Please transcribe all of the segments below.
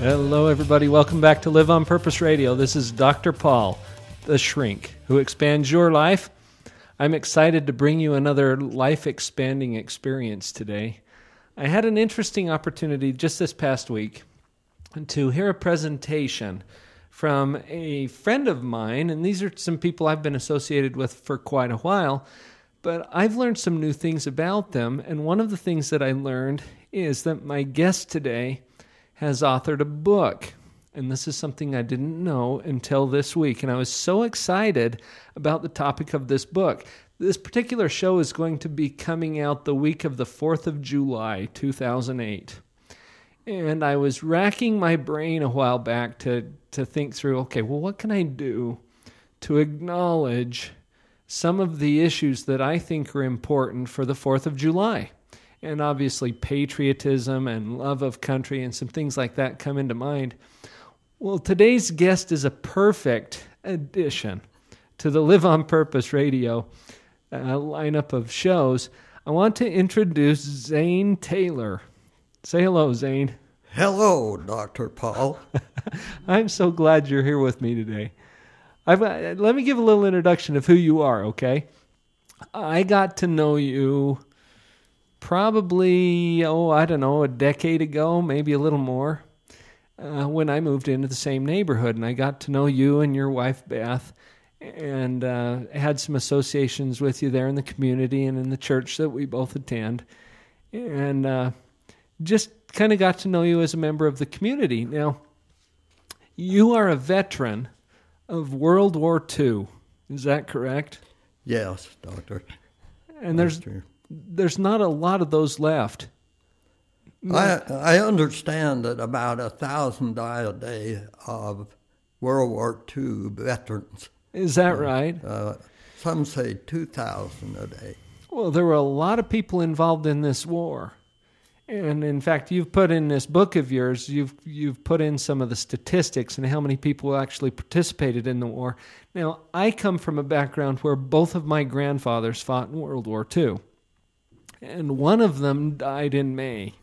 Hello, everybody. Welcome back to Live on Purpose Radio. This is Dr. Paul, the shrink who expands your life. I'm excited to bring you another life expanding experience today. I had an interesting opportunity just this past week to hear a presentation from a friend of mine, and these are some people I've been associated with for quite a while, but I've learned some new things about them. And one of the things that I learned is that my guest today has authored a book. And this is something I didn't know until this week. And I was so excited about the topic of this book. This particular show is going to be coming out the week of the 4th of July, 2008. And I was racking my brain a while back to, to think through okay, well, what can I do to acknowledge some of the issues that I think are important for the 4th of July? And obviously patriotism and love of country and some things like that come into mind. Well, today's guest is a perfect addition to the Live on Purpose radio uh, lineup of shows. I want to introduce Zane Taylor. Say hello, Zane. Hello, Dr. Paul. I'm so glad you're here with me today. I've, uh, let me give a little introduction of who you are, okay? I got to know you probably, oh, I don't know, a decade ago, maybe a little more, uh, when I moved into the same neighborhood. And I got to know you and your wife, Beth, and uh, had some associations with you there in the community and in the church that we both attend. And uh, just kind of got to know you as a member of the community. Now, you are a veteran of World War II. Is that correct? Yes, doctor. And there's there's not a lot of those left. I I understand that about a thousand die a day of World War II veterans. Is that right? Uh, some say two thousand a day. Well, there were a lot of people involved in this war. And in fact, you've put in this book of yours, you've you've put in some of the statistics and how many people actually participated in the war. Now, I come from a background where both of my grandfathers fought in World War II and one of them died in May.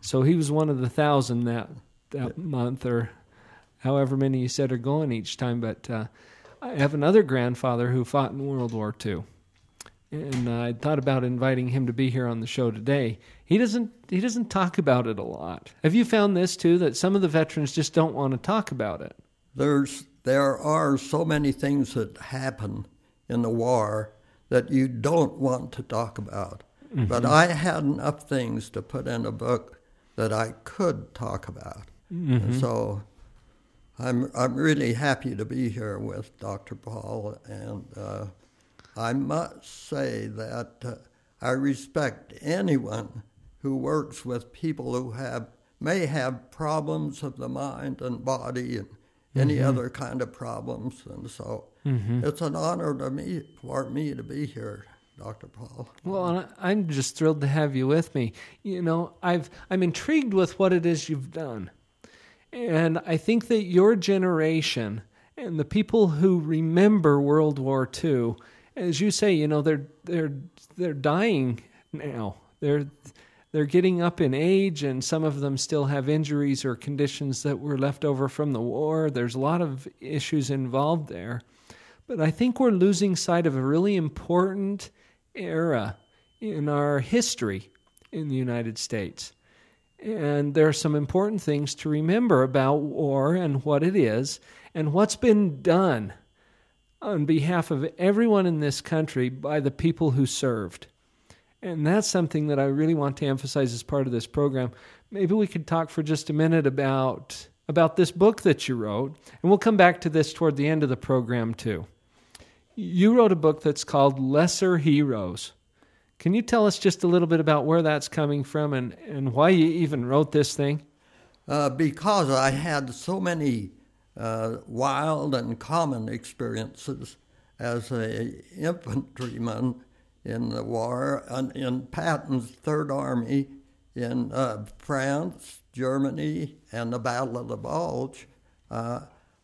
So he was one of the thousand that that month, or however many you said are going each time. But uh, I have another grandfather who fought in World War II, and uh, I thought about inviting him to be here on the show today. He doesn't he doesn't talk about it a lot. Have you found this too? That some of the veterans just don't want to talk about it. There's there are so many things that happen in the war that you don't want to talk about. Mm-hmm. But I had enough things to put in a book that I could talk about. Mm-hmm. So I'm I'm really happy to be here with Dr. Paul, and uh, I must say that uh, I respect anyone who works with people who have may have problems of the mind and body and any mm-hmm. other kind of problems, and so mm-hmm. it's an honor to me for me to be here Dr. Paul. Well, I'm just thrilled to have you with me. You know, I've I'm intrigued with what it is you've done. And I think that your generation and the people who remember World War II, as you say, you know, they're they're they're dying now. They're they're getting up in age and some of them still have injuries or conditions that were left over from the war. There's a lot of issues involved there. But I think we're losing sight of a really important era in our history in the United States. And there are some important things to remember about war and what it is and what's been done on behalf of everyone in this country by the people who served. And that's something that I really want to emphasize as part of this program. Maybe we could talk for just a minute about about this book that you wrote, and we'll come back to this toward the end of the program too. You wrote a book that's called Lesser Heroes. Can you tell us just a little bit about where that's coming from and, and why you even wrote this thing? Uh, because I had so many uh, wild and common experiences as a infantryman in the war in Patton's Third Army in uh, France, Germany, and the Battle of the Bulge. Uh,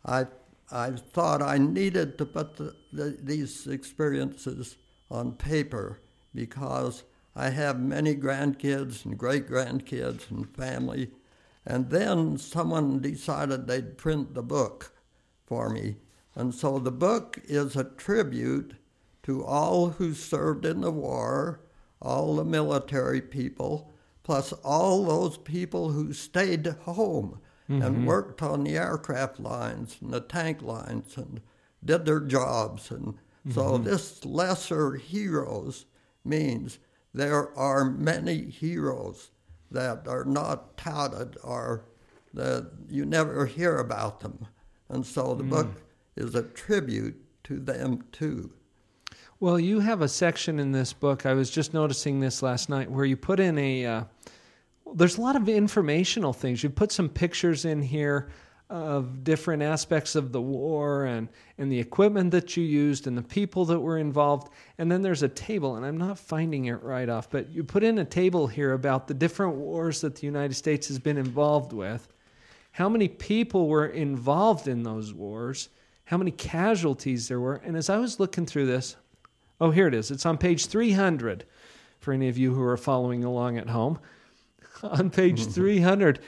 I I thought I needed to put the, the, these experiences on paper because I have many grandkids and great grandkids and family. And then someone decided they'd print the book for me. And so the book is a tribute to all who served in the war, all the military people, plus all those people who stayed home mm-hmm. and worked on the aircraft lines and the tank lines and did their jobs. And mm-hmm. so this lesser heroes means there are many heroes that are not touted or that you never hear about them. And so the mm. book is a tribute to them too. Well, you have a section in this book. I was just noticing this last night where you put in a. Uh, there's a lot of informational things. You put some pictures in here of different aspects of the war and, and the equipment that you used and the people that were involved. And then there's a table, and I'm not finding it right off, but you put in a table here about the different wars that the United States has been involved with, how many people were involved in those wars, how many casualties there were. And as I was looking through this, oh, here it is. It's on page 300 for any of you who are following along at home. on page 300,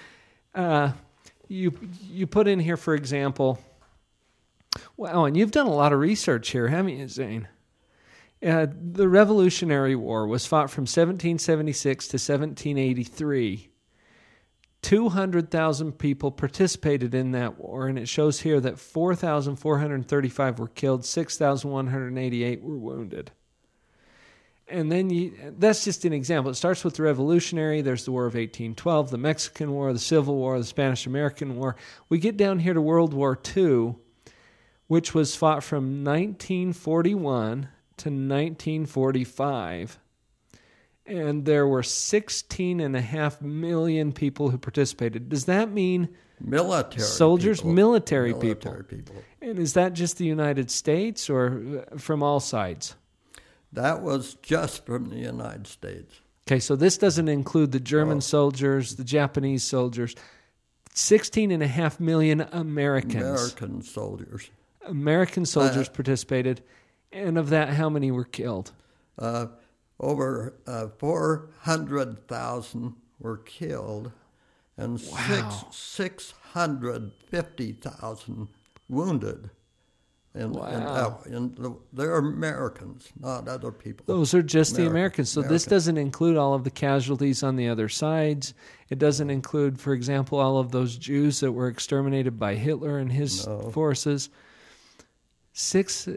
uh, you you put in here, for example. Wow, and you've done a lot of research here, haven't you, Zane? Uh, the Revolutionary War was fought from 1776 to 1783. 200,000 people participated in that war, and it shows here that 4,435 were killed, 6,188 were wounded and then you, that's just an example. It starts with the Revolutionary. There's the War of 1812, the Mexican War, the Civil War, the Spanish American War. We get down here to World War II, which was fought from 1941 to 1945. And there were 16 and a half million people who participated. Does that mean military soldiers, people. military, military people. people? And is that just the United States or uh, from all sides? That was just from the United States. Okay, so this doesn't include the German oh. soldiers, the Japanese soldiers. 16 and a half million Americans. American soldiers. American soldiers uh, participated. And of that, how many were killed? Uh, over uh, 400,000 were killed and wow. six, 650,000 wounded. And, wow. and, uh, and the, they're Americans, not other people. Those are just American, the Americans. So American. this doesn't include all of the casualties on the other sides. It doesn't include, for example, all of those Jews that were exterminated by Hitler and his no. forces. Six,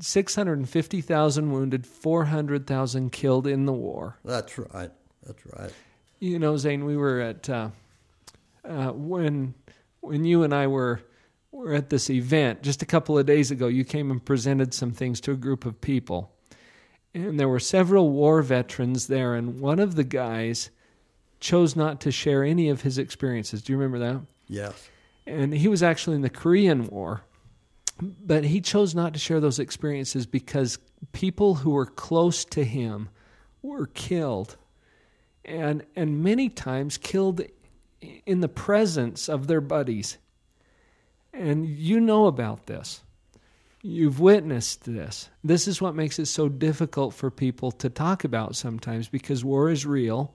650,000 wounded, 400,000 killed in the war. That's right. That's right. You know, Zane, we were at, uh, uh, when, when you and I were were at this event just a couple of days ago. You came and presented some things to a group of people. And there were several war veterans there, and one of the guys chose not to share any of his experiences. Do you remember that? Yes. And he was actually in the Korean War, but he chose not to share those experiences because people who were close to him were killed. And, and many times killed in the presence of their buddies. And you know about this. You've witnessed this. This is what makes it so difficult for people to talk about sometimes because war is real.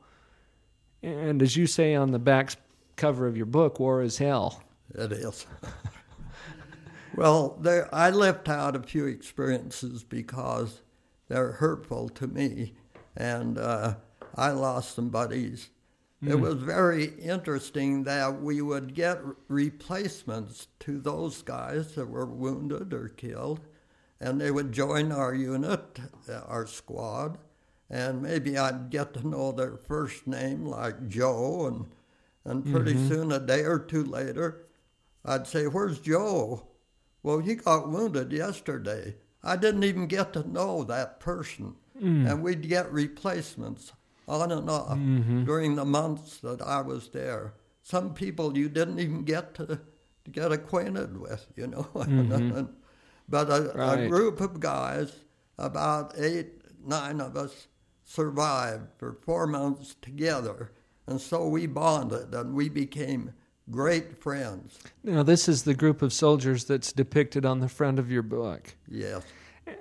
And as you say on the back cover of your book, war is hell. It is. well, there, I left out a few experiences because they're hurtful to me. And uh, I lost some buddies Mm. It was very interesting that we would get replacements to those guys that were wounded or killed, and they would join our unit, uh, our squad, and maybe I'd get to know their first name, like Joe, and and pretty mm-hmm. soon, a day or two later, I'd say, Where's Joe? Well, he got wounded yesterday. I didn't even get to know that person. Mm. And we'd get replacements on and off mm-hmm. during the months that I was there. Some people you didn't even get to, to get acquainted with, you know. Mm-hmm. but a, right. a group of guys, about eight, nine of us, survived for four months together. And so we bonded and we became great friends. Now, this is the group of soldiers that's depicted on the front of your book. Yes.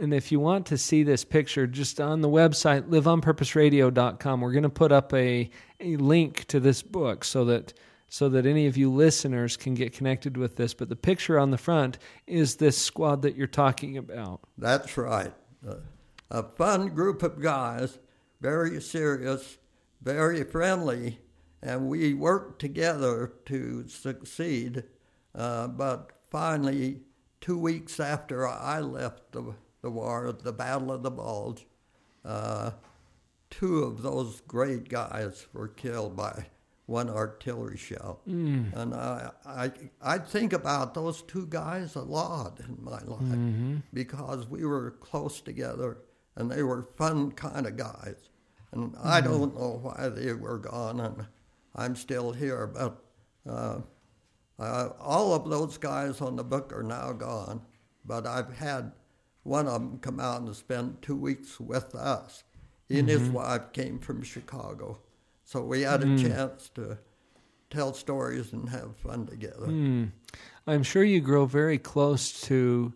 And if you want to see this picture, just on the website, liveonpurposeradio.com, we're going to put up a, a link to this book so that so that any of you listeners can get connected with this. But the picture on the front is this squad that you're talking about. That's right. Uh, a fun group of guys, very serious, very friendly, and we worked together to succeed. Uh, but finally, two weeks after I left the the war, the Battle of the Bulge. Uh, two of those great guys were killed by one artillery shell. Mm. And I, I, I think about those two guys a lot in my life mm-hmm. because we were close together and they were fun kind of guys. And mm-hmm. I don't know why they were gone, and I'm still here. But uh, uh, all of those guys on the book are now gone. But I've had one of them come out and spend two weeks with us. He and mm-hmm. his wife came from Chicago. So we had a mm. chance to tell stories and have fun together. Mm. I'm sure you grow very close to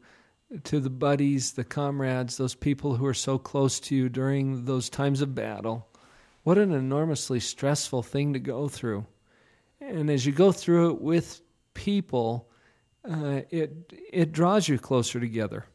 to the buddies, the comrades, those people who are so close to you during those times of battle. What an enormously stressful thing to go through. And as you go through it with people, uh, it it draws you closer together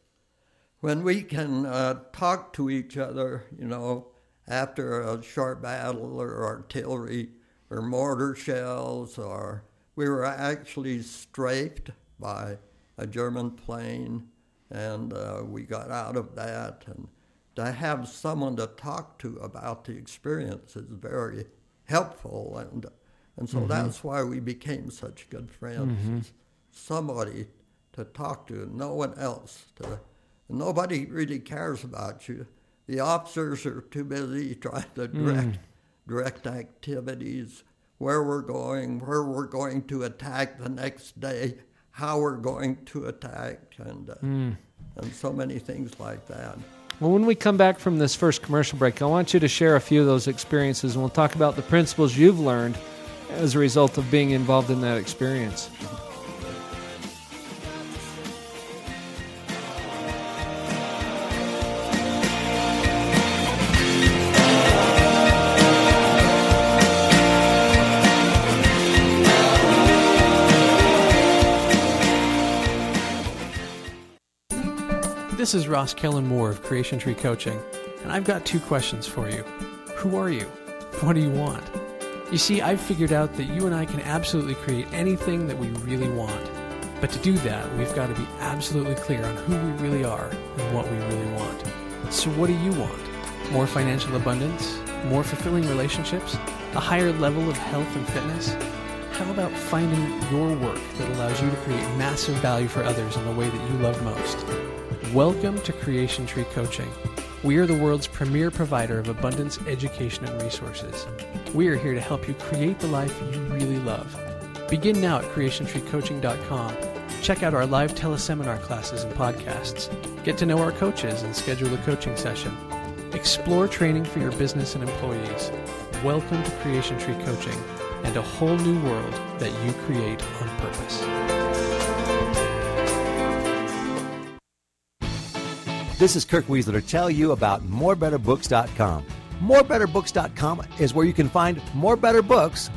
when we can uh, talk to each other, you know, after a sharp battle or artillery or mortar shells, or we were actually strafed by a German plane, and uh, we got out of that. And to have someone to talk to about the experience is very helpful, and and so mm-hmm. that's why we became such good friends. Mm-hmm. Somebody to talk to, no one else to Nobody really cares about you. The officers are too busy trying to hmm. direct mm. direct activities, where we're going, where we're going to attack the next day, how we're going to attack, and uh, mm. and so many things like that. Well, when we come back from this first commercial break, I want you to share a few of those experiences, and we'll talk about the principles you've learned as a result of being involved in that experience. This is Ross Kellen Moore of Creation Tree Coaching, and I've got two questions for you. Who are you? What do you want? You see, I've figured out that you and I can absolutely create anything that we really want. But to do that, we've got to be absolutely clear on who we really are and what we really want. So, what do you want? More financial abundance? More fulfilling relationships? A higher level of health and fitness? How about finding your work that allows you to create massive value for others in the way that you love most? Welcome to Creation Tree Coaching. We are the world's premier provider of abundance education and resources. We are here to help you create the life you really love. Begin now at creationtreecoaching.com. Check out our live teleseminar classes and podcasts. Get to know our coaches and schedule a coaching session. Explore training for your business and employees. Welcome to Creation Tree Coaching and a whole new world that you create on purpose. This is Kirk Weisler to tell you about morebetterbooks.com. Morebetterbooks.com is where you can find more better books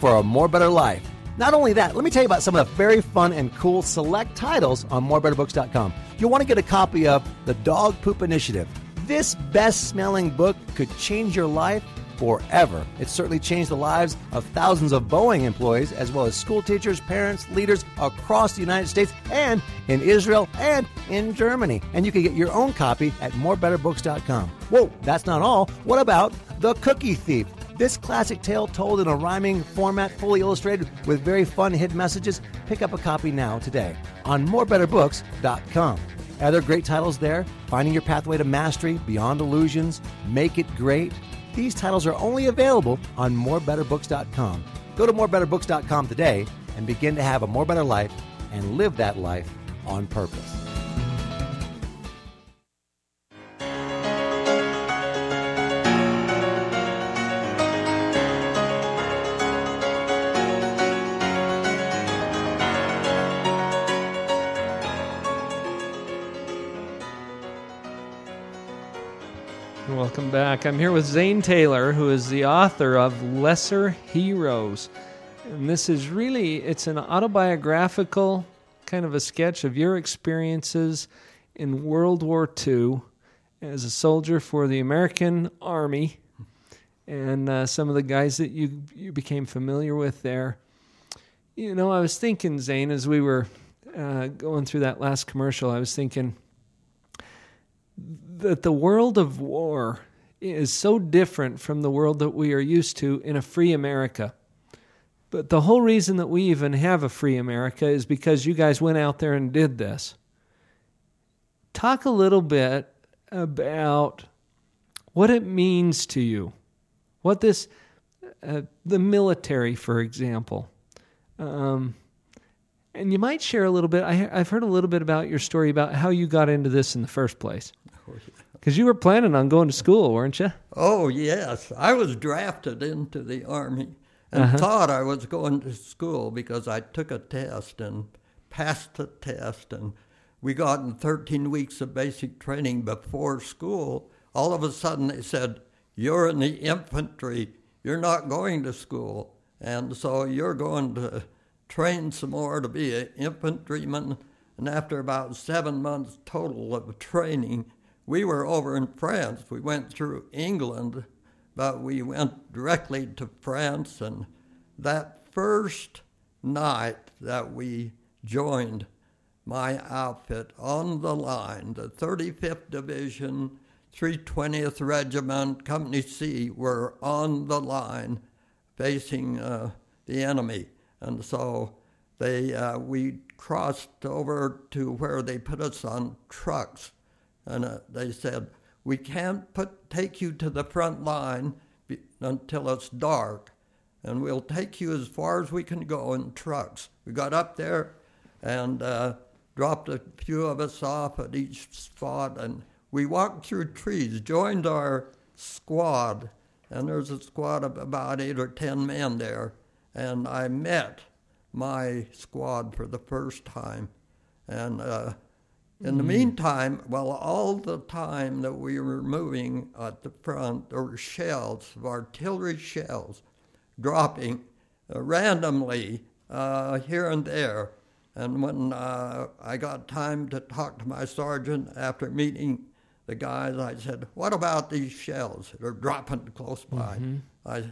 for a more better life. Not only that, let me tell you about some of the very fun and cool select titles on morebetterbooks.com. You'll want to get a copy of The Dog Poop Initiative. This best smelling book could change your life forever. It's certainly changed the lives of thousands of Boeing employees, as well as school teachers, parents, leaders across the United States and in Israel and in Germany. And you can get your own copy at morebetterbooks.com. Whoa, that's not all. What about The Cookie Thief? This classic tale told in a rhyming format, fully illustrated with very fun hidden messages. Pick up a copy now today on morebetterbooks.com. Other great titles there Finding Your Pathway to Mastery, Beyond Illusions, Make It Great. These titles are only available on morebetterbooks.com. Go to morebetterbooks.com today and begin to have a more better life and live that life on purpose. Back. I'm here with Zane Taylor, who is the author of Lesser Heroes. And this is really it's an autobiographical kind of a sketch of your experiences in World War II as a soldier for the American Army and uh, some of the guys that you you became familiar with there. You know, I was thinking, Zane, as we were uh, going through that last commercial, I was thinking that the world of war is so different from the world that we are used to in a free America. But the whole reason that we even have a free America is because you guys went out there and did this. Talk a little bit about what it means to you. What this, uh, the military, for example. Um, and you might share a little bit. I, I've heard a little bit about your story about how you got into this in the first place. Because you were planning on going to school, weren't you? Oh, yes. I was drafted into the Army and uh-huh. thought I was going to school because I took a test and passed the test. And we got in 13 weeks of basic training before school. All of a sudden, they said, You're in the infantry. You're not going to school. And so you're going to train some more to be an infantryman. And after about seven months total of training, we were over in France. We went through England, but we went directly to France. And that first night that we joined my outfit on the line, the 35th Division, 320th Regiment, Company C, were on the line facing uh, the enemy. And so they, uh, we crossed over to where they put us on trucks and uh, they said, "We can't put take you to the front line be, until it's dark, and we'll take you as far as we can go in trucks." We got up there, and uh, dropped a few of us off at each spot, and we walked through trees, joined our squad, and there's a squad of about eight or ten men there, and I met my squad for the first time, and. Uh, in the meantime, well, all the time that we were moving at the front, there were shells, artillery shells, dropping uh, randomly uh, here and there. And when uh, I got time to talk to my sergeant after meeting the guys, I said, "What about these shells that are dropping close by?" Mm-hmm. I,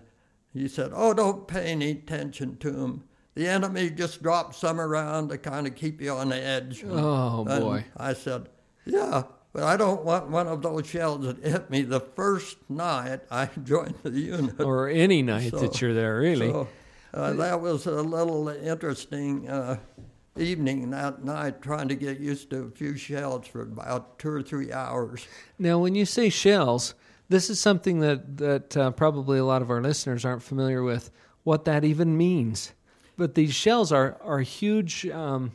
he said, "Oh, don't pay any attention to them the enemy just dropped some around to kind of keep you on the edge. Oh, boy. I said, yeah, but I don't want one of those shells that hit me the first night I joined the unit. Or any night So- that you're there, really. So uh, that was a little interesting uh, evening that night, trying to get used to a few shells for about two or three hours. Now, when you say shells, this is something that that uh, probably a lot of our listeners aren't familiar with what that even means. But these shells are are huge. Um,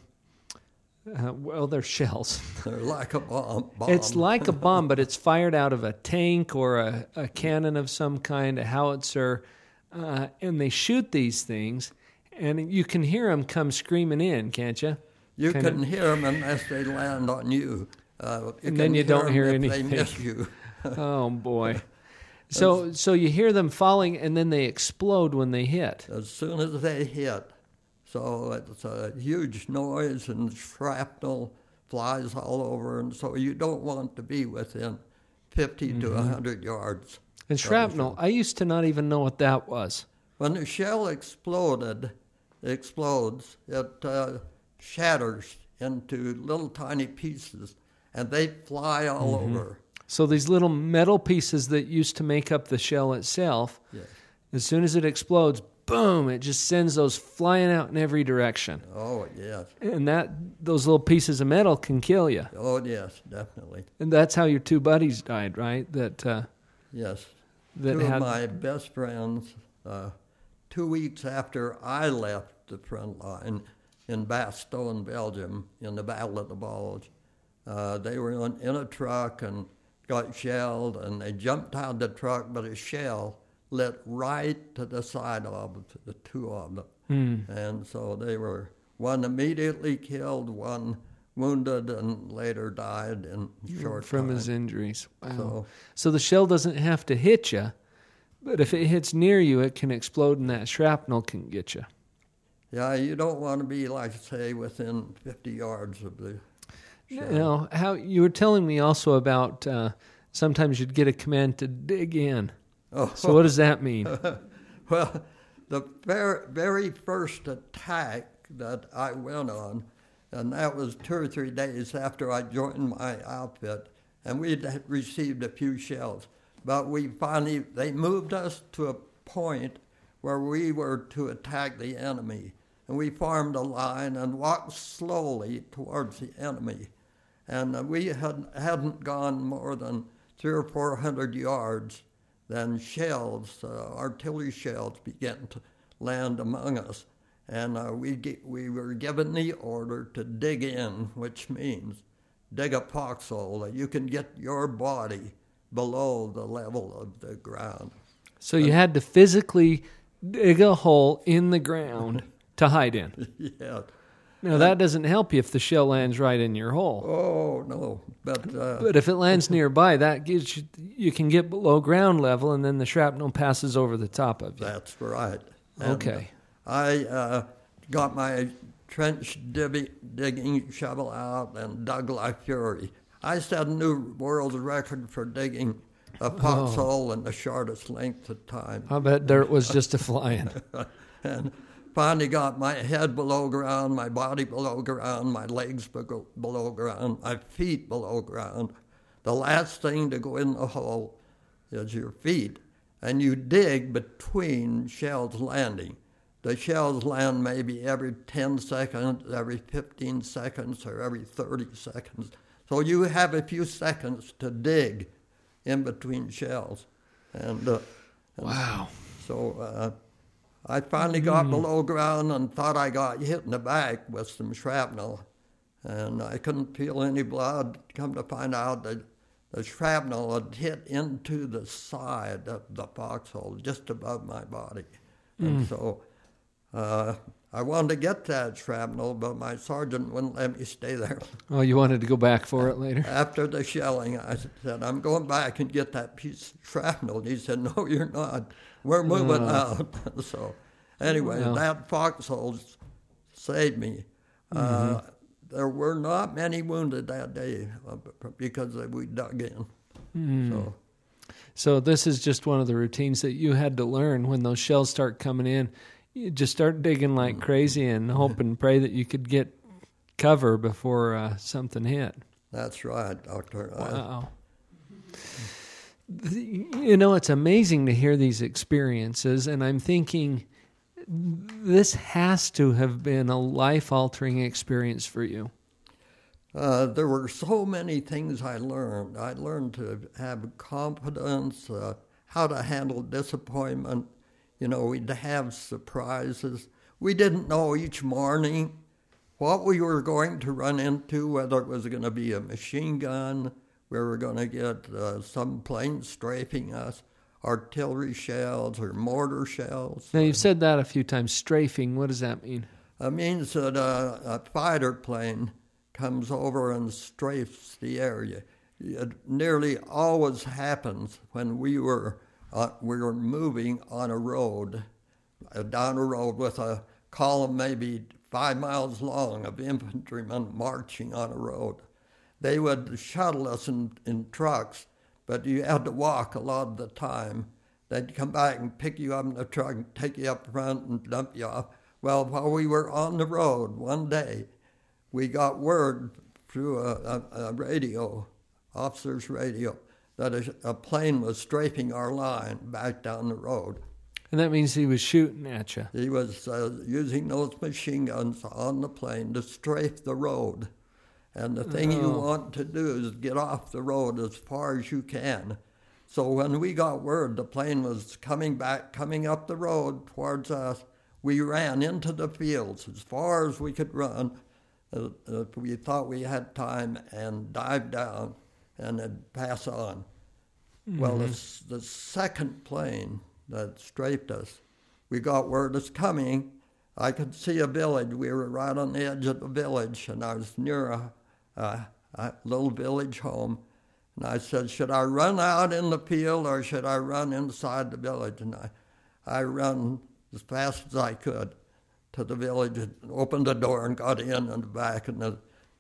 uh, well, they're shells. They're like a bomb. bomb. It's like a bomb, but it's fired out of a tank or a, a cannon of some kind, a howitzer, uh, and they shoot these things, and you can hear them come screaming in, can't you? You kind of- couldn't hear them unless they land on you. Uh, you And then can you don't hear anything. They miss you. Oh boy! So so you hear them falling, and then they explode when they hit. as soon as they hit. So it's a huge noise and shrapnel flies all over, and so you don't want to be within 50 to Mm-hmm. 100 yards. And shrapnel, I used to not even know what that was. When the shell exploded, explodes, it uh, shatters into little tiny pieces, and they fly all Mm-hmm. over. So these little metal pieces that used to make up the shell itself. As soon as it explodes, boom! It just sends those flying out in every direction, Oh yes. and that those little pieces of metal can kill you. Oh yes, definitely. And that's how your two buddies died, right? That uh, Yes. that Two had of my best friends, uh, two weeks after I left the front line in Bastogne, Belgium, in the Battle of the Bulge, uh, they were in, in a truck and got shelled, and they jumped out of the truck, but a shell lit right to the side of the two of them. Hmm. And so they were one immediately killed, one wounded, and later died in short from time. his injuries. Wow. So- So the shell doesn't have to hit you, but if it hits near you, it can explode, and that shrapnel can get you. Yeah, you don't want to be like say within 50 yards of the. You know how you were telling me also about uh, sometimes you'd get a command to dig in. Oh, So what does that mean? well, the very, very first attack that I went on, and that was two or three days after I joined my outfit, and we'd had received a few shells, but we finally they moved us to a point where we were to attack the enemy, and we formed a line and walked slowly towards the enemy, and we had hadn't gone more than three or four hundred yards then shells, uh, artillery shells, began to land among us. And uh, we, ge- we were given the order to dig in, which means dig a foxhole that you can get your body below the level of the ground. So you had to physically dig a hole in the ground to hide in. yeah. Now that doesn't help you if the shell lands right in your hole. Oh, no. But, uh, But if it lands nearby, that gives you you can get below ground level, and then the shrapnel passes over the top of you. That's right. And, Okay. I uh, got my trench divvy, digging shovel out and dug like fury. I set a new world record for digging a foxhole in the shortest length of time. I bet dirt was just a flying. and finally got my head below ground, my body below ground, my legs below, ground, my feet below ground. The last thing to go in the hole is your feet, and you dig between shells landing. The shells land maybe every 10 seconds, every 15 seconds, or every 30 seconds. So you have a few seconds to dig in between shells. And, uh, and Wow. so uh, I finally got below ground and thought I got hit in the back with some shrapnel. And I couldn't feel any blood. Come to find out that the shrapnel had hit into the side of the foxhole, just above my body. And so uh, I wanted to get that shrapnel, but my sergeant wouldn't let me stay there. Oh, you wanted to go back for it later? After the shelling, I said, I'm going back and get that piece of shrapnel. And he said, No, you're not. We're moving out. so, anyway, Well. that foxhole saved me. Uh, there were not many wounded that day uh, because we dug in. So, So this is just one of the routines that you had to learn when those shells start coming in. You just start digging like crazy and hope and pray that you could get cover before uh, something hit. that's right, Doctor. Wow. You know, it's amazing to hear these experiences, and I'm thinking this has to have been a life altering experience for you. Uh, there were so many things I learned. I learned to have confidence, uh, how to handle disappointment. You know, we'd have surprises. We didn't know each morning what we were going to run into, whether it was going to be a machine gun, we were going to get uh, some plane strafing us, artillery shells or mortar shells. Now, you've said that a few times. Strafing, what does that mean? It means that uh, a fighter plane comes over and strafes the area. It nearly always happens when we were uh, we were moving on a road, uh, down a road with a column maybe five miles long of infantrymen marching on a road. They would shuttle us in, in trucks, but you had to walk a lot of the time. They'd come back and pick you up in the truck and take you up front and dump you off. Well, while we were on the road one day, we got word through a, a, a radio, officer's radio, that a, a plane was strafing our line back down the road. And that means he was shooting at you. He was uh, using those machine guns on the plane to strafe the road. And the thing you Oh. want to do is get off the road as far as you can. So when we got word the plane was coming back, coming up the road towards us, we ran into the fields as far as we could run. Uh, uh, we thought we had time and dived down and then pass on. Mm-hmm. Well, the, the second plane that strafed us, we got word it's coming. I could see a village. We were right on the edge of the village, and I was near a, a, a little village home. And I said, Should I run out in the field or should I run inside the village? And I, I ran as fast as I could to the village and opened the door and got in and back, and the,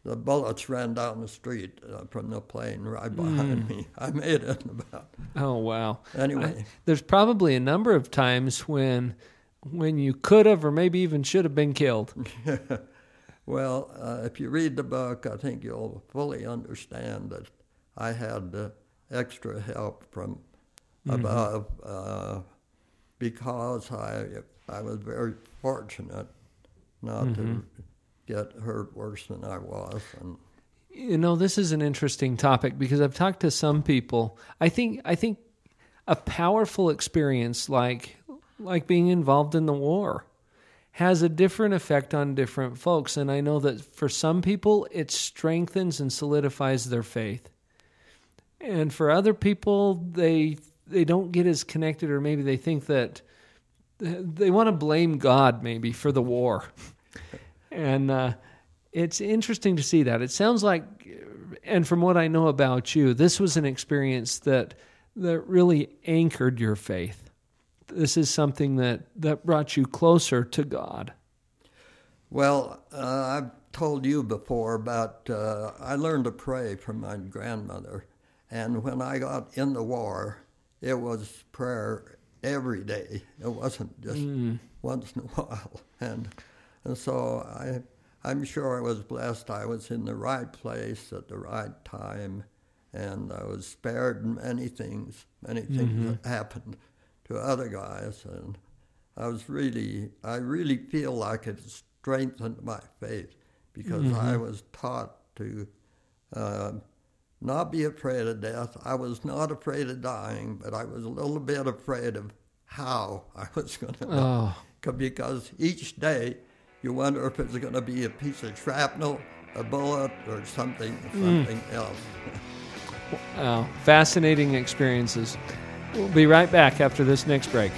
the bullets ran down the street uh, from the plane right behind me. I made it about. Oh wow. Anyway. I- there's probably a number of times when when you could have or maybe even should have been killed. Well, uh, if you read the book, I think you'll fully understand that I had uh, extra help from above uh, because I I was very fortunate not to get hurt worse than I was, and You know, this is an interesting topic because I've talked to some people. I think I think a powerful experience like like being involved in the war has a different effect on different folks and I know that for some people it strengthens and solidifies their faith. And for other people they they don't get as connected or maybe they think that they want to blame God maybe for the war. and uh, it's interesting to see that. It sounds like, and from what I know about you, this was an experience that that really anchored your faith. This is something that that brought you closer to God. Well, uh, I've told you before about uh, I learned to pray from my grandmother, and when I got in the war, it was prayer every day. It wasn't just once in a while, and and so I I'm sure I was blessed. I was in the right place at the right time, and I was spared many things, many things that happened to other guys, and I was really, I really feel like it strengthened my faith because I was taught to uh, not be afraid of death. I was not afraid of dying, but I was a little bit afraid of how I was going to die. Oh. Because each day you wonder if it's going to be a piece of shrapnel, a bullet, or something, hmm. something else. Wow, fascinating experiences. We'll be right back after this next break.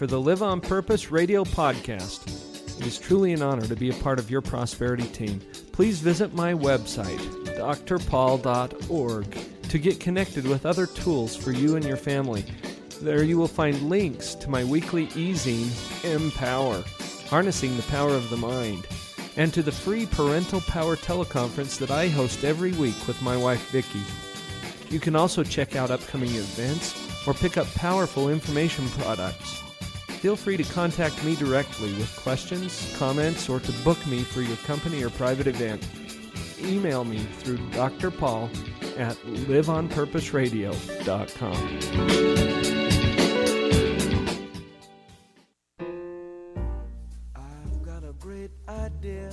For the Live on Purpose radio podcast. It is truly an honor to be a part of your prosperity team. Please visit my website, drpaul.org, to get connected with other tools for you and your family. There you will find links to my weekly e-zine, Empower, Harnessing the Power of the Mind, and to the free Parental Power teleconference that I host every week with my wife Vicki. You can also check out upcoming events or pick up powerful information products. Feel free to contact me directly with questions, comments, or to book me for your company or private event. Email me through Dr. Paul at liveonpurposeradio.com. I've got a great idea.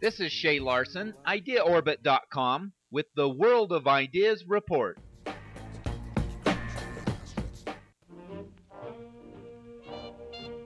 This is Shay Larson, IdeaOrbit.com, with the World of Ideas report.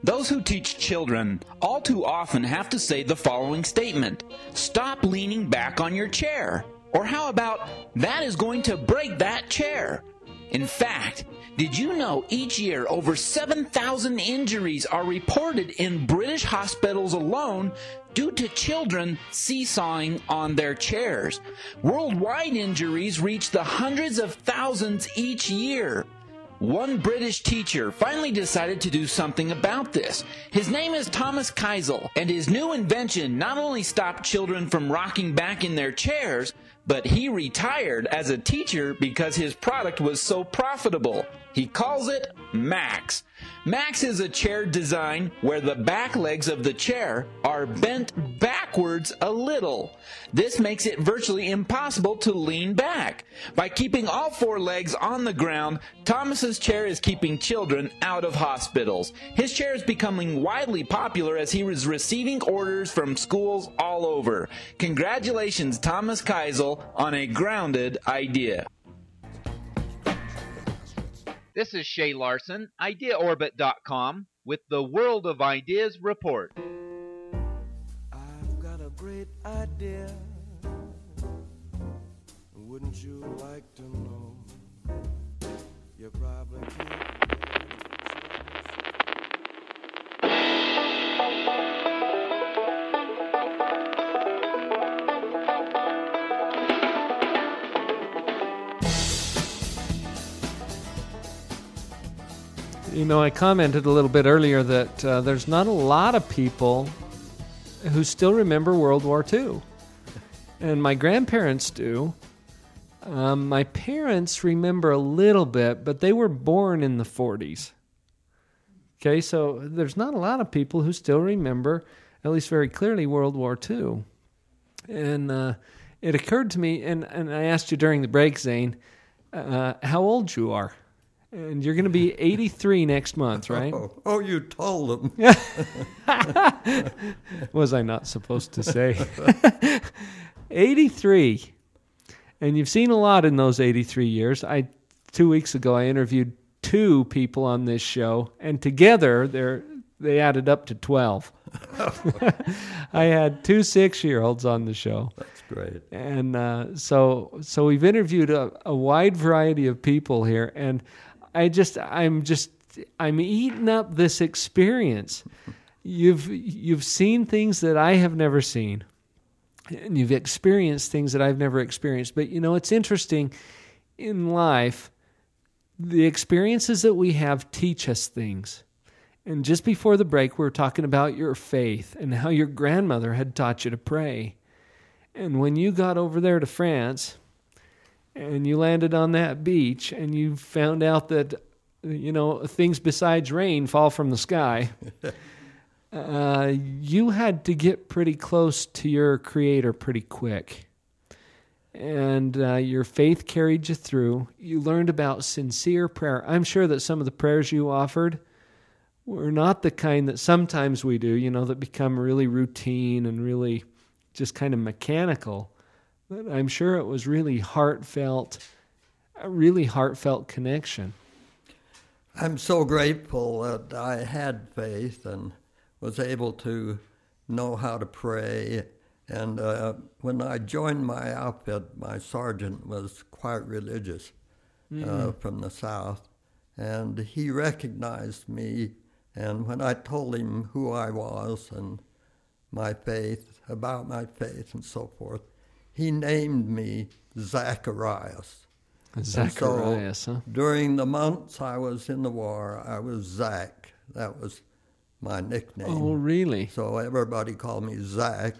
Those who teach children all too often have to say the following statement Stop leaning back on your chair. Or how about, that is going to break that chair? In fact, did you know each year over 7,000 injuries are reported in British hospitals alone due to children seesawing on their chairs? Worldwide injuries reach the hundreds of thousands each year. One British teacher finally decided to do something about this. His name is Thomas Keisel, and his new invention not only stopped children from rocking back in their chairs, but he retired as a teacher because his product was so profitable. He calls it Max. Max is a chair design where the back legs of the chair are bent backwards a little. This makes it virtually impossible to lean back. By keeping all four legs on the ground, Thomas's chair is keeping children out of hospitals. His chair is becoming widely popular as he is receiving orders from schools all over. Congratulations, Thomas Keisel, on a grounded idea. This is Shay Larson, IdeaOrbit.com, with the World of Ideas report. I've got a great idea. Wouldn't you like to know? You probably can't. You know, I commented a little bit earlier that uh, there's not a lot of people who still remember World War II. And my grandparents do. Um, my parents remember a little bit, but they were born in the 40s. Okay, so there's not a lot of people who still remember, at least very clearly, World War II. And uh, it occurred to me, and, and I asked you during the break, Zane, uh, how old you are. And you're going to be 83 next month, right? Oh, oh, you told them. Was I not supposed to say? 83. And you've seen a lot in those 83 years. I 2 weeks ago I interviewed two people on this show and together they're they added up to 12. I had two 6-year-olds on the show. That's great. And uh, so so we've interviewed a, a wide variety of people here and I just I'm just I'm eating up this experience. You've you've seen things that I have never seen. And you've experienced things that I've never experienced. But you know, it's interesting in life the experiences that we have teach us things. And just before the break, we were talking about your faith and how your grandmother had taught you to pray. And when you got over there to France and you landed on that beach and you found out that, you know, things besides rain fall from the sky, uh, you had to get pretty close to your Creator pretty quick. And uh, your faith carried you through. You learned about sincere prayer. I'm sure that some of the prayers you offered were not the kind that sometimes we do, you know, that become really routine and really just kind of mechanical. But I'm sure it was really heartfelt, a really heartfelt connection. I'm so grateful that I had faith and was able to know how to pray. And uh, when I joined my outfit, my sergeant was quite religious uh, from the South. And he recognized me. And when I told him who I was and my faith, about my faith and so forth, he named me Zacharias. And so Zacharias, huh? During the months I was in the war, I was Zach. That was my nickname. Oh, really? So everybody called me Zach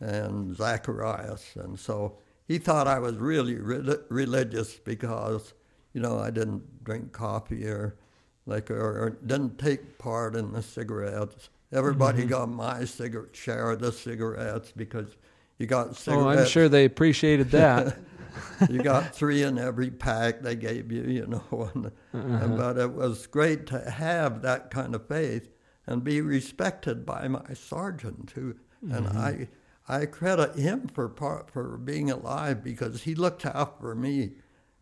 and Zacharias. And so he thought I was really re- religious because, you know, I didn't drink coffee or liquor or didn't take part in the cigarettes. Everybody Mm-hmm. got my cigarette share of the cigarettes because you got Oh. I'm sure they appreciated that. you got three in every pack they gave you, you know. And, and- but it was great to have that kind of faith and be respected by my sergeant too. And mm-hmm. I, I credit him for part, for being alive because he looked out for me,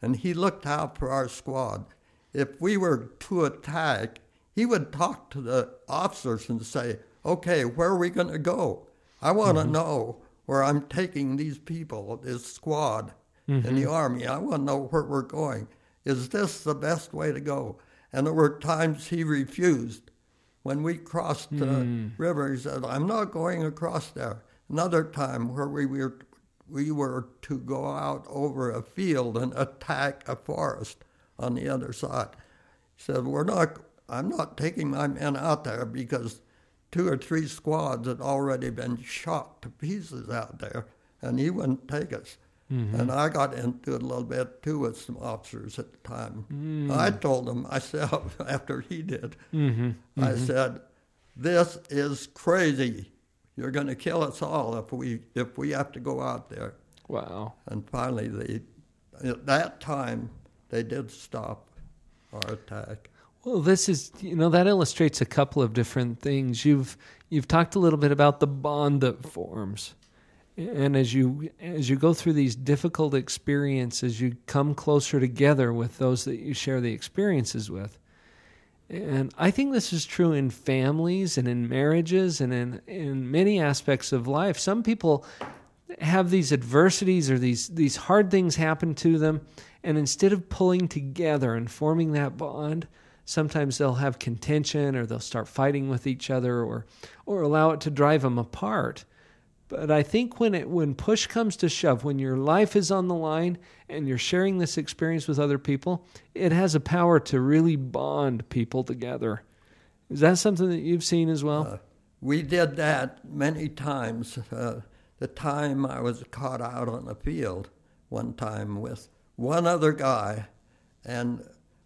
and he looked out for our squad. If we were to attack, he would talk to the officers and say, "Okay, where are we going to go? I want to mm-hmm. know where I'm taking these people, this squad in the mm-hmm. army. I want to know where we're going. Is this the best way to go?" And there were times he refused. When we crossed the mm. river, he said, "I'm not going across there." Another time where we were we were to go out over a field and attack a forest on the other side. He said, "We're not. I'm not taking my men out there because two or three squads had already been shot to pieces out there, and he wouldn't take us." Mm-hmm. And I got into it a little bit too with some officers at the time. Mm. I told them myself after he did. Mm-hmm. I mm-hmm. said, "This is crazy. You're going to kill us all if we if we have to go out there." Wow. And finally, they at that time they did stop our attack. Well, this is you know that illustrates a couple of different things. You've you've talked a little bit about the bond that forms, and as you as you go through these difficult experiences, you come closer together with those that you share the experiences with. And I think this is true in families and in marriages and in in many aspects of life. Some people have these adversities or these these hard things happen to them and instead of pulling together and forming that bond sometimes they'll have contention or they'll start fighting with each other or or allow it to drive them apart. But i think when it when push comes to shove when your life is on the line and you're sharing this experience with other people it has a power to really bond people together. Is that something that you've seen as well? Uh, we did that many times. Uh, the time I was caught out on the field one time with one other guy, and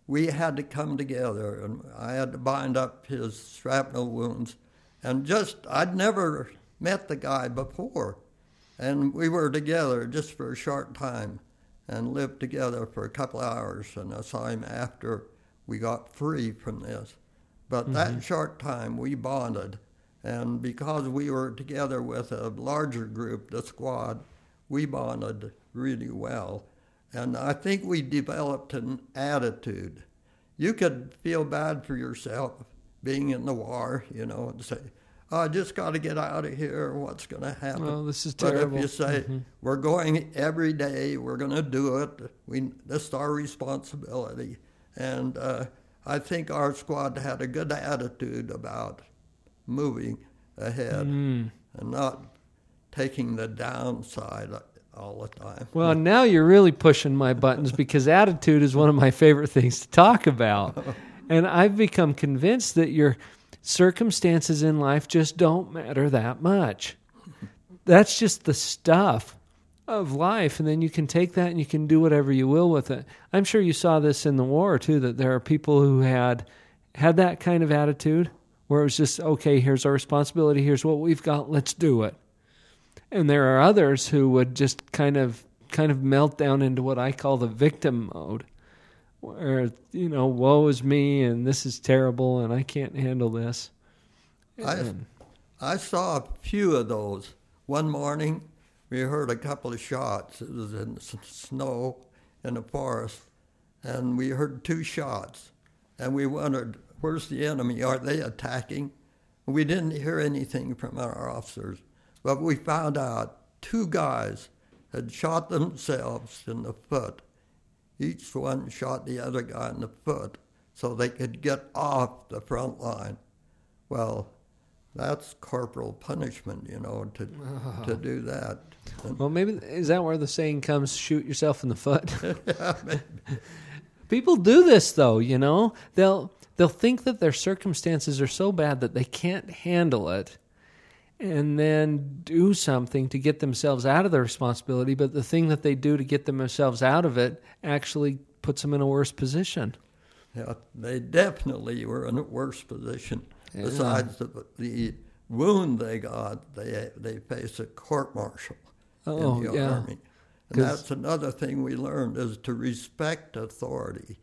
we had to come together, and I had to bind up his shrapnel wounds. And just, I'd never met the guy before, and we were together just for a short time and lived together for a couple hours, and I saw him after we got free from this. But that mm-hmm. short time, we bonded. And because we were together with a larger group, the squad, we bonded really well. And I think we developed an attitude. You could feel bad for yourself being in the war, you know, and say, oh, I just got to get out of here. What's going to happen? Oh, this is terrible. But if you say, we're going every day, we're going to do it, we, this is our responsibility. And uh, I think our squad had a good attitude about moving ahead Mm. and not taking the downside all the time. Well, now you're really pushing my buttons because attitude is one of my favorite things to talk about. And I've become convinced that your circumstances in life just don't matter that much. That's just the stuff of life. And then you can take that and you can do whatever you will with it. I'm sure you saw this in the war too, that there are people who had had that kind of attitude where it was just, okay, here's our responsibility, here's what we've got, let's do it and there are others who would just kind of kind of melt down into what I call the victim mode where you know woe is me and this is terrible and I can't handle this I, I saw a few of those. One morning, we heard a couple of shots. It was in s- snow in the forest, and we heard two shots. And we wondered, where's the enemy? Are they attacking? We didn't hear anything from our officers, but we found out two guys had shot themselves in the foot. Each one shot the other guy in the foot so they could get off the front line. Well, that's corporal punishment, you know, to to do that. Well maybe is that where the saying comes shoot yourself in the foot people do this though you know they'll they'll think that their circumstances are so bad that they can't handle it and then do something to get themselves out of the responsibility but the thing that they do to get themselves out of it actually puts them in a worse position yeah, they definitely were in a worse position. Yeah. Besides the, the wound they got, they they face a court martial Oh, in the yeah. army. And that's another thing we learned is to respect authority.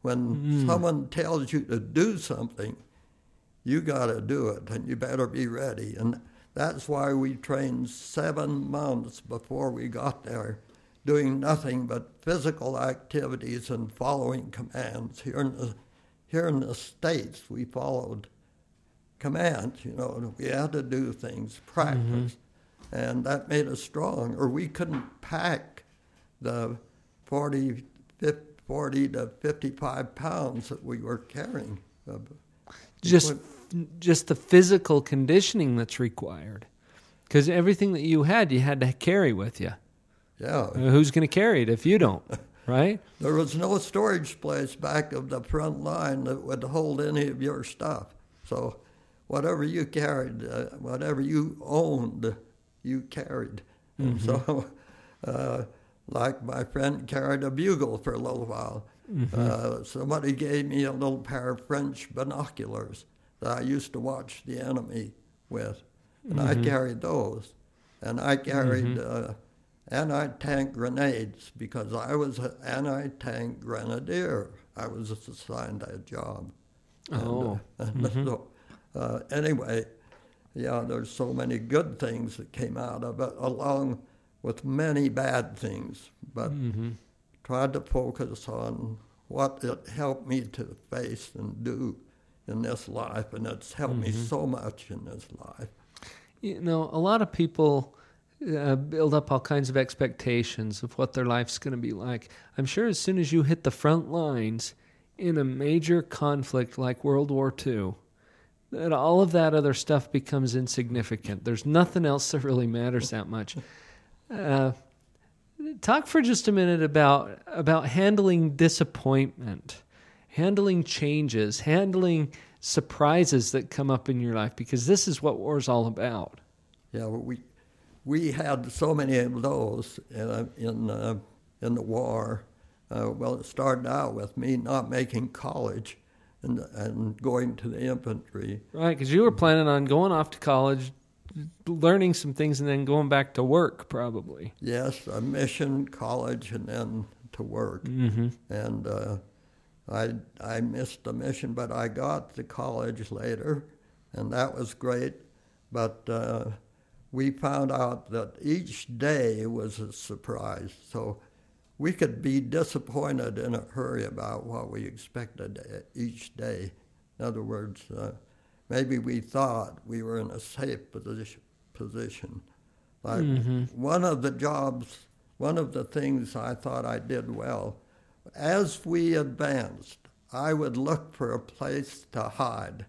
When Mm. someone tells you to do something, you got to do it, and you better be ready. And that's why we trained seven months before we got there, doing nothing but physical activities and following commands. Here in the, here in the States, we followed commands, you know, we had to do things, practice, mm-hmm. and that made us strong, or we couldn't pack the 40, 50, 40 to 55 pounds that we were carrying. Just just the physical conditioning that's required because everything that you had you had to carry with you Yeah, Uh, who's going to carry it if you don't right? There was no storage place back of the front line that would hold any of your stuff. So whatever you carried, uh, whatever you owned, you carried. And so, uh, like my friend carried a bugle for a little while. Uh, somebody gave me a little pair of French binoculars that I used to watch the enemy with, and I carried those. And I carried uh, anti-tank grenades because I was an anti-tank grenadier. I was assigned that job. And, Oh. uh, and so, uh, anyway, yeah, there's so many good things that came out of it, along with many bad things. But tried to focus on what it helped me to face and do in this life, and it's helped me so much in this life. You know, a lot of people uh, build up all kinds of expectations of what their life's going to be like. I'm sure as soon as you hit the front lines in a major conflict like World War II, that all of that other stuff becomes insignificant. There's nothing else that really matters that much. Uh, talk for just a minute about about handling disappointment, handling changes, handling surprises that come up in your life because this is what war's all about. Yeah, we we had so many of those uh, in uh, in the war. Uh, well, it started out with me not making college and and going to the infantry. Right, because you were planning on going off to college, learning some things, and then going back to work, probably. Yes, a mission, college, and then to work. Mm-hmm. And uh, I I missed the mission, but I got to college later, and that was great. But uh, we found out that each day was a surprise. So we could be disappointed in a hurry about what we expected each day. In other words, uh, maybe we thought we were in a safe position. position. Like one of the jobs, one of the things I thought I did well, as we advanced, I would look for a place to hide.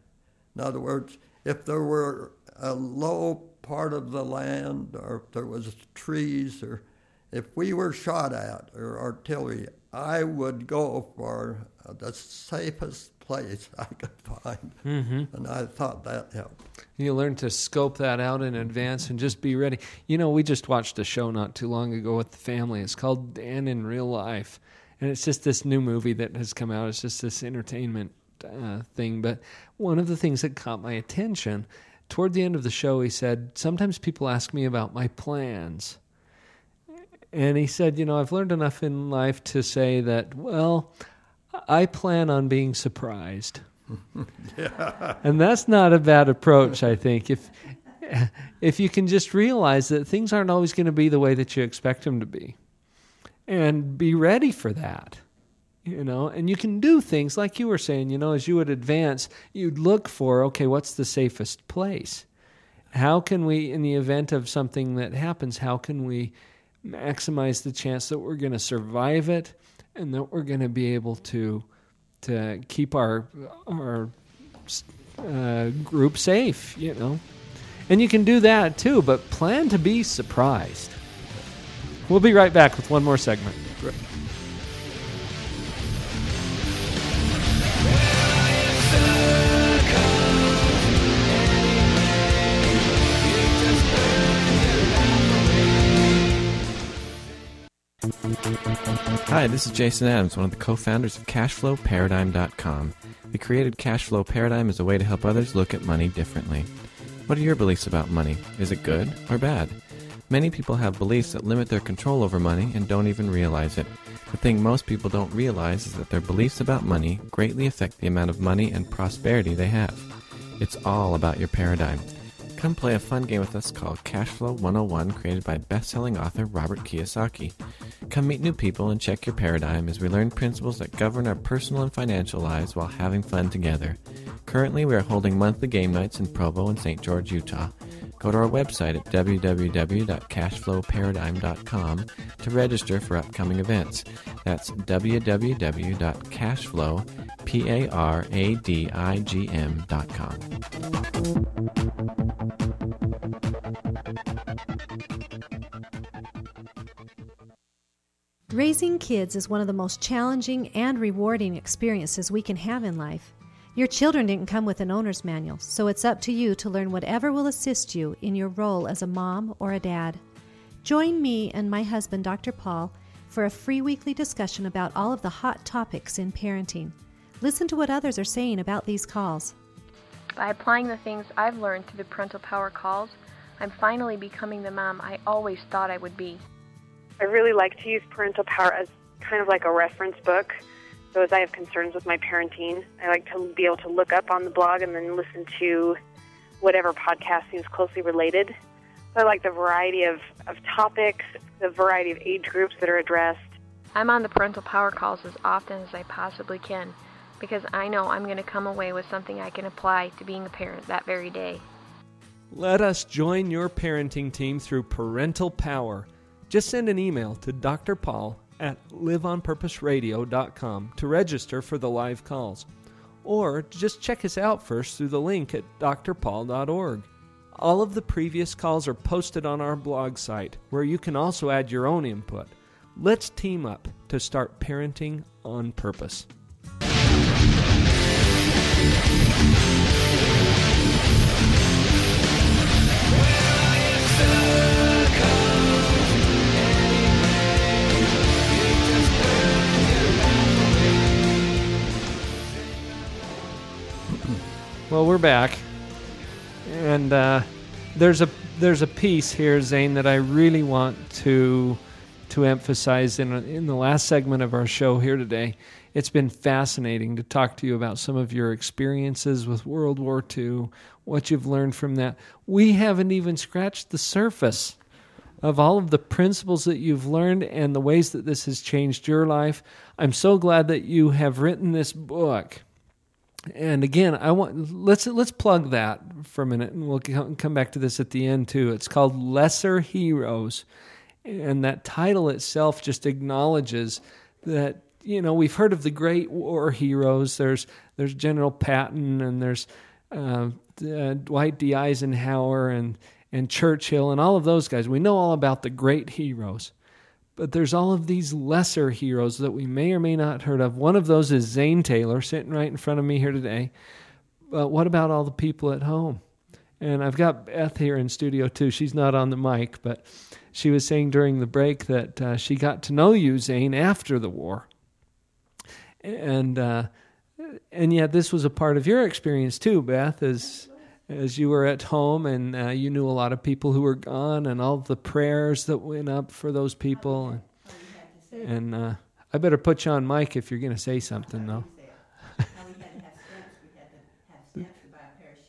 In other words, if there were a low part of the land or if there was trees or if we were shot at or artillery, I would go for the safest place I could find. Mm-hmm. And I thought that helped. You learn to scope that out in advance and just be ready. You know, we just watched a show not too long ago with the family. It's called Dan in Real Life. And it's just this new movie that has come out. It's just this entertainment uh, thing. But one of the things that caught my attention toward the end of the show, he said, Sometimes people ask me about my plans. And he said, You know, I've learned enough in life to say that, well, I plan on being surprised. yeah. And that's not a bad approach, I think. If if you can just realize that things aren't always going to be the way that you expect them to be, and be ready for that, you know, and you can do things like you were saying. You know, as you would advance, you'd look for okay, what's the safest place? How can we, in the event of something that happens, how can we maximize the chance that we're going to survive it, and that we're going to be able to to keep our our uh, group safe, you know. And you can do that too, but plan to be surprised. We'll be right back with one more segment. Hi, this is Jason Adams, one of the co-founders of CashflowParadigm.com. We created Cashflow Paradigm as a way to help others look at money differently. What are your beliefs about money? Is it good or bad? Many people have beliefs that limit their control over money and don't even realize it. The thing most people don't realize is that their beliefs about money greatly affect the amount of money and prosperity they have. It's all about your paradigm. Come play a fun game with us called Cashflow 101, created by best-selling author Robert Kiyosaki. Come meet new people and check your paradigm as we learn principles that govern our personal and financial lives while having fun together. Currently, we are holding monthly game nights in Provo and St. George, Utah. Go to our website at www.cashflowparadigm.com to register for upcoming events. That's www.cashflowparadigm.com. Raising kids is one of the most challenging and rewarding experiences we can have in life. Your children didn't come with an owner's manual, so it's up to you to learn whatever will assist you in your role as a mom or a dad. Join me and my husband, Dr. Paul, for a free weekly discussion about all of the hot topics in parenting. Listen to what others are saying about these calls. By applying the things I've learned through the parental power calls, I'm finally becoming the mom I always thought I would be. I really like to use parental power as kind of like a reference book. So as I have concerns with my parenting, I like to be able to look up on the blog and then listen to whatever podcast seems closely related. So I like the variety of, of topics, the variety of age groups that are addressed. I'm on the parental power calls as often as I possibly can because I know I'm going to come away with something I can apply to being a parent that very day. Let us join your parenting team through Parental Power. Just send an email to Dr. At liveonpurposeradio.com to register for the live calls. Or just check us out first through the link at drpaul.org. All of the previous calls are posted on our blog site, where you can also add your own input. Let's team up to start parenting on purpose. Well, we're back, and uh, there's a there's a piece here, Zane, that I really want to to emphasize in in the last segment of our show here today. It's been fascinating to talk to you about some of your experiences with World War II, what you've learned from that. We haven't even scratched the surface of all of the principles that you've learned and the ways that this has changed your life. I'm so glad that you have written this book and again, I want let's let's plug that for a minute, and we'll come back to this at the end too. It's called Lesser Heroes, and that title itself just acknowledges that you know we've heard of the great war heroes. There's there's General Patton, and there's uh, uh, Dwight D. Eisenhower, and and Churchill, and all of those guys. We know all about the great heroes. But there's all of these lesser heroes that we may or may not heard of. One of those is Zane Taylor, sitting right in front of me here today. But what about all the people at home? And I've got Beth here in studio too. She's not on the mic, but she was saying during the break that uh, she got to know you, Zane, after the war. And uh, and yet this was a part of your experience too, Beth, as as you were at home and uh, you knew a lot of people who were gone and all the prayers that went up for those people and, and uh, I better put you on mic if you're going to say something though.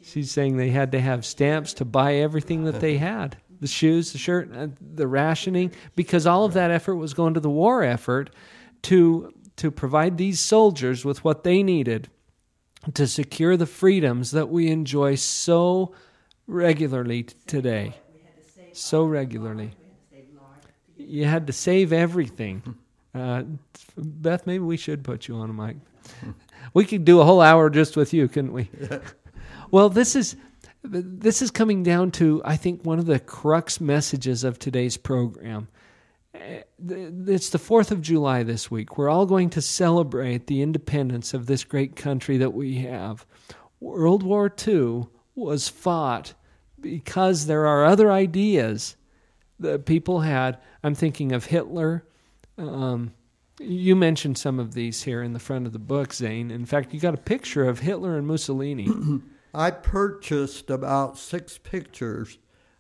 She's saying they had to have stamps to buy everything that they had. The shoes, the shirt, uh, the rationing, because all of that effort was going to the war effort to to provide these soldiers with what they needed to secure the freedoms that we enjoy so regularly today. So regularly. You had to save everything. Uh, Beth, maybe we should put you on a mic. We could do a whole hour just with you, couldn't we? well, this is this is coming down to I think one of the crux messages of today's program it's the 4th of July this week. We're all going to celebrate the independence of this great country that we have. World War II was fought because there are other ideas that people had. I'm thinking of Hitler. Um, you mentioned some of these here in the front of the book, Zane. In fact, you got a picture of Hitler and Mussolini. I purchased about six pictures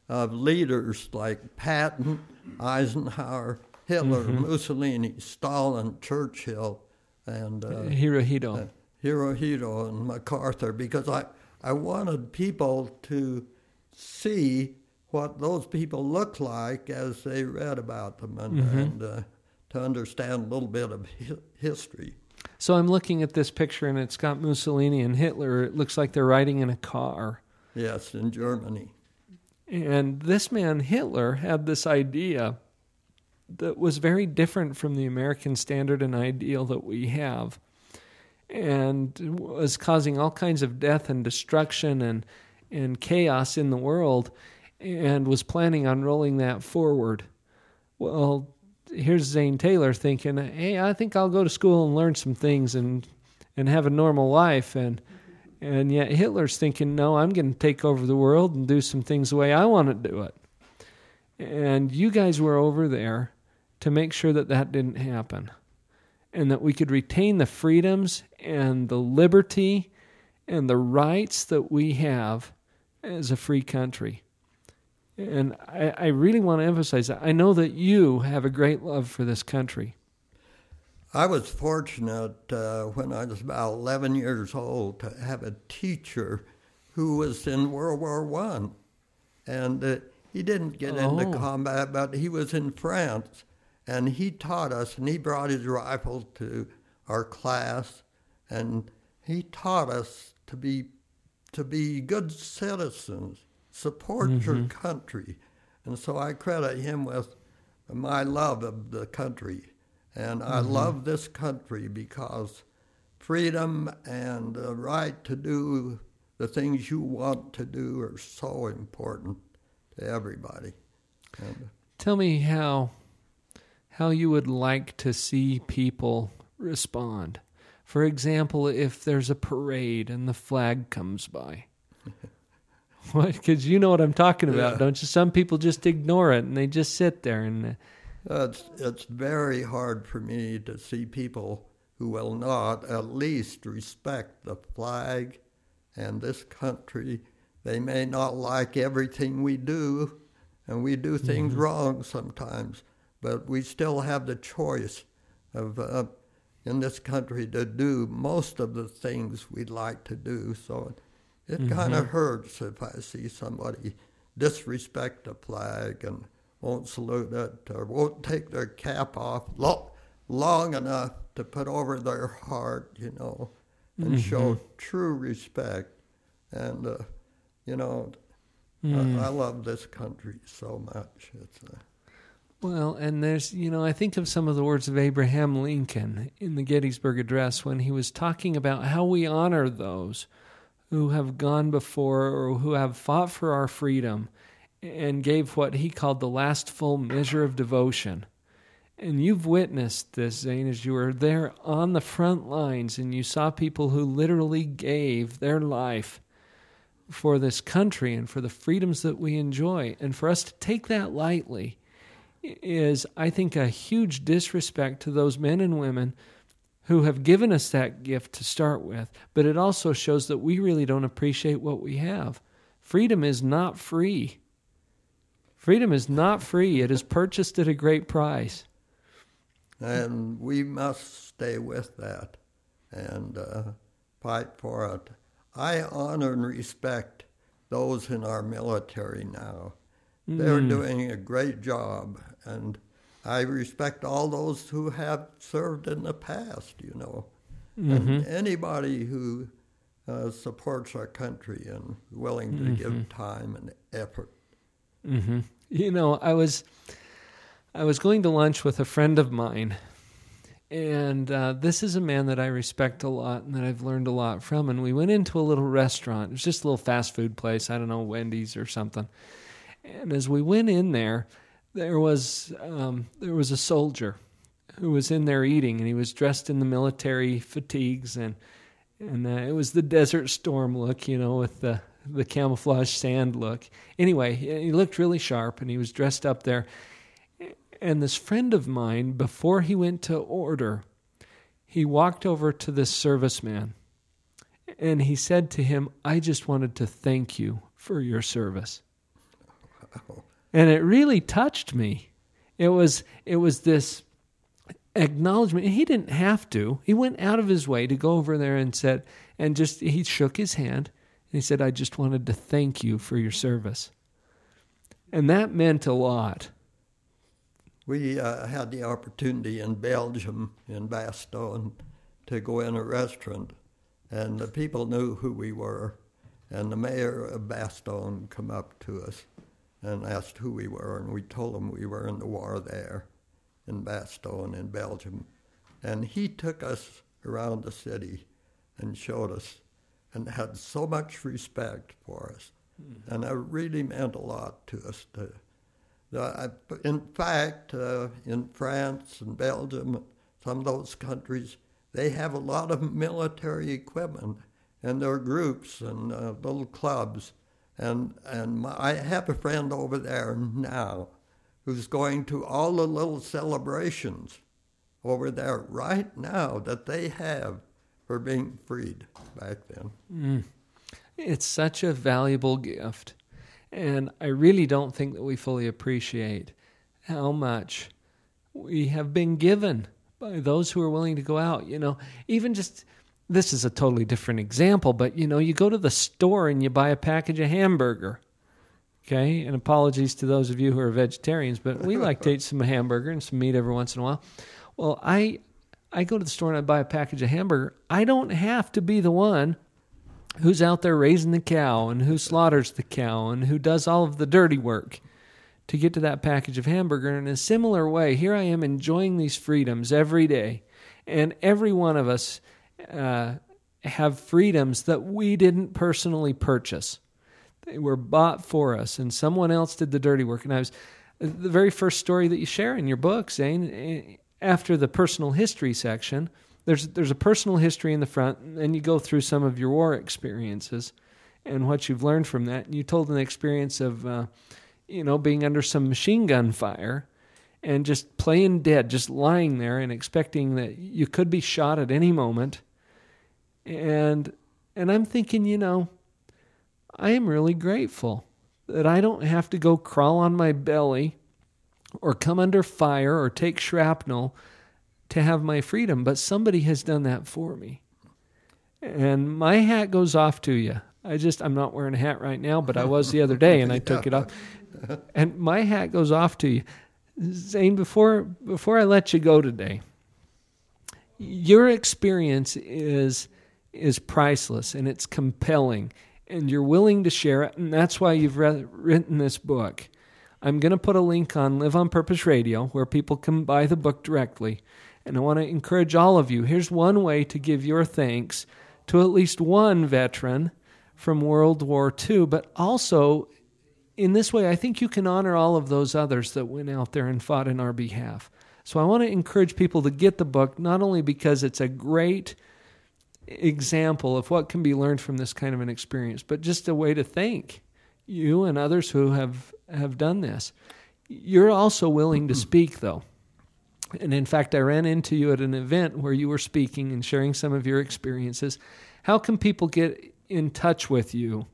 of leaders like Patton, Eisenhower, Hitler, mm-hmm. Mussolini, Stalin, Churchill, and uh, Hirohito. Uh, Hirohito and MacArthur because I, I wanted people to see what those people looked like as they read about them and, mm-hmm. and uh, to understand a little bit of hi- history. So I'm looking at this picture and it's got Mussolini and Hitler. It looks like they're riding in a car. Yes, in Germany. And this man, Hitler, had this idea that was very different from the American standard and ideal that we have, and was causing all kinds of death and destruction and and chaos in the world, and was planning on rolling that forward. Well, here's Zane Taylor thinking, "Hey, I think I'll go to school and learn some things and and have a normal life." And and yet Hitler's thinking, "No, I'm going to take over the world and do some things the way I want to do it." And you guys were over there to make sure that that didn't happen, and that we could retain the freedoms and the liberty and the rights that we have as a free country. And I, I really want to emphasize that. I know that you have a great love for this country. I was fortunate uh, when I was about 11 years old to have a teacher who was in World War One, and uh, he didn't get Oh. into combat, but he was in France, and he taught us, and he brought his rifle to our class, and he taught us to be to be good citizens, support your Mhm. country, and so I credit him with my love of the country, and I Mhm. love this country because freedom and the right to do the things you want to do are so important to everybody. And Tell me how how you would like to see people respond. For example, if there's a parade and the flag comes by. What? Because you know what I'm talking about, Yeah. don't you? Some people just ignore it and they just sit there and. Uh, It's, it's very hard for me to see people who will not at least respect the flag and this country. They may not like everything we do, and we do things Mhm. wrong sometimes, but we still have the choice of uh, in this country to do most of the things we'd like to do. So it kind of hurts if I see somebody disrespect the flag and won't salute it or won't take their cap off lo- long enough to put over their heart, you know, and show Mhm. true respect. And, uh, you know, Mm. I, I love this country so much. It's uh, Well, and there's, you know, I think of some of the words of Abraham Lincoln in the Gettysburg Address when he was talking about how we honor those who have gone before or who have fought for our freedom and gave what he called the last full measure of devotion. And you've witnessed this, Zane, as you were there on the front lines and you saw people who literally gave their life for this country and for the freedoms that we enjoy. And for us to take that lightly is, I think, a huge disrespect to those men and women who have given us that gift to start with. But it also shows that we really don't appreciate what we have. Freedom is not free. Freedom is not free. It is purchased at a great price. and we must stay with that and uh, fight for it. I honor and respect those in our military now. They're Mm. doing a great job, and I respect all those who have served in the past, you know. And Mhm. anybody who uh, supports our country and willing to give Mhm. time and effort. Hmm You know, I was I was going to lunch with a friend of mine, and uh, this is a man that I respect a lot and that I've learned a lot from. And we went into a little restaurant. It was just a little fast food place. I don't know, Wendy's or something. And as we went in there, there was um, there was a soldier who was in there eating, and he was dressed in the military fatigues, and and uh, it was the Desert Storm look, you know, with the the camouflage sand look. Anyway, he looked really sharp, and he was dressed up there. And this friend of mine, before he went to order, he walked over to this serviceman, and he said to him, "I just wanted to thank you for your service." and it really touched me. It was it was this acknowledgement. He didn't have to. He went out of his way to go over there and said, and just he shook his hand and he said, "I just wanted to thank you for your service," and that meant a lot. We uh, had the opportunity in Belgium, in Bastogne, to go in a restaurant, and the people knew who we were. And the mayor of Bastogne come up to us and asked who we were, and we told him we were in the war there in Bastogne in Belgium. And he took us around the city and showed us and had so much respect for us. And it really meant a lot to us to Uh, in fact, uh, in France and Belgium, some of those countries, they have a lot of military equipment and their groups and uh, little clubs. And, and my, I have a friend over there now who's going to all the little celebrations over there right now that they have for being freed back then. Mm. It's such a valuable gift. And I really don't think that we fully appreciate how much we have been given by those who are willing to go out. You know, even just this is a totally different example, but you know, you go to the store and you buy a package of hamburger. Okay, and apologies to those of you who are vegetarians, but we like to eat some hamburger and some meat every once in a while. Well, I I go to the store and I buy a package of hamburger. I don't have to be the one who's out there raising the cow and who slaughters the cow and who does all of the dirty work to get to that package of hamburger. In a similar way, here I am enjoying these freedoms every day, and every one of us uh, have freedoms that we didn't personally purchase. They were bought for us, and someone else did the dirty work. And I was the very first story that you share in your book, Zane, eh, after the personal history section there's there's a personal history in the front, and you go through some of your war experiences and what you've learned from that. And you told an experience of, uh, you know, being under some machine gun fire and just playing dead, just lying there and expecting that you could be shot at any moment. And and I'm thinking, you know, I am really grateful that I don't have to go crawl on my belly or come under fire or take shrapnel to have my freedom, but somebody has done that for me. And my hat goes off to you. I just, I'm not wearing a hat right now, but I was the other day and I took it off. And my hat goes off to you. Zane, before, before I let you go today, your experience is, is priceless and it's compelling and you're willing to share it. And that's why you've re- written this book. I'm going to put a link on Live on Purpose Radio where people can buy the book directly. And I want to encourage all of you. Here's one way to give your thanks to at least one veteran from World War II, but also in this way, I think you can honor all of those others that went out there and fought in our behalf. So I want to encourage people to get the book, not only because it's a great example of what can be learned from this kind of an experience, but just a way to thank you and others who have, have done this. You're also willing to speak, though. And in fact, I ran into you at an event where you were speaking and sharing some of your experiences. How can people get in touch with you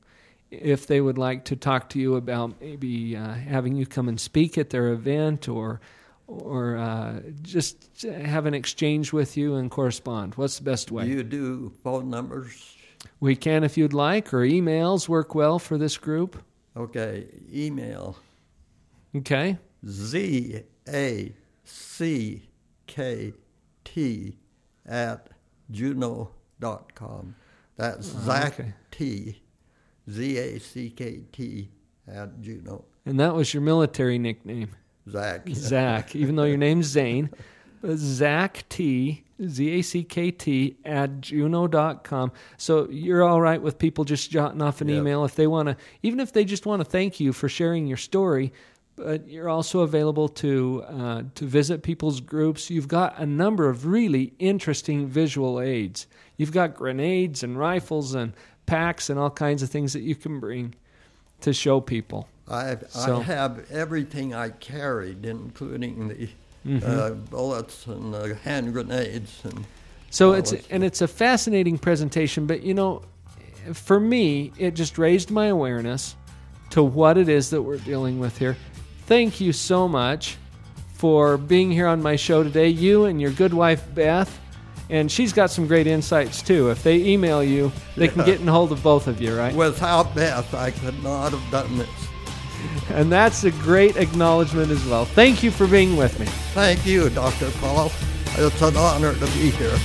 if they would like to talk to you about maybe uh, having you come and speak at their event or or uh, just have an exchange with you and correspond? What's the best way? Do you do phone numbers? We can if you'd like, or emails work well for this group. Okay, email. Okay. Z A C K T at juno.com. That's Oh, Zach okay. T, Z A C K T at Juno. And that was your military nickname. Zach. Zach, even though your name's Zane. But Zach T, Z A C K T, at juno.com. So you're all right with people just jotting off an Yep. email if they want to, even if they just want to thank you for sharing your story. But you're also available to uh, to visit people's groups. You've got a number of really interesting visual aids. You've got grenades and rifles and packs and all kinds of things that you can bring to show people. I, So- I have everything I carried, including the Mhm. uh, bullets and uh, hand grenades. And So it's and it's a fascinating presentation, but you know, for me, it just raised my awareness to what it is that we're dealing with here. Thank you so much for being here on my show today. You and your good wife Beth, and she's got some great insights too. If they email you, they can get in hold of both of you, right? Without Beth, I could not have done this. And that's a great acknowledgement as well. Thank you for being with me. Thank you, Dr. Paul. It's an honor to be here.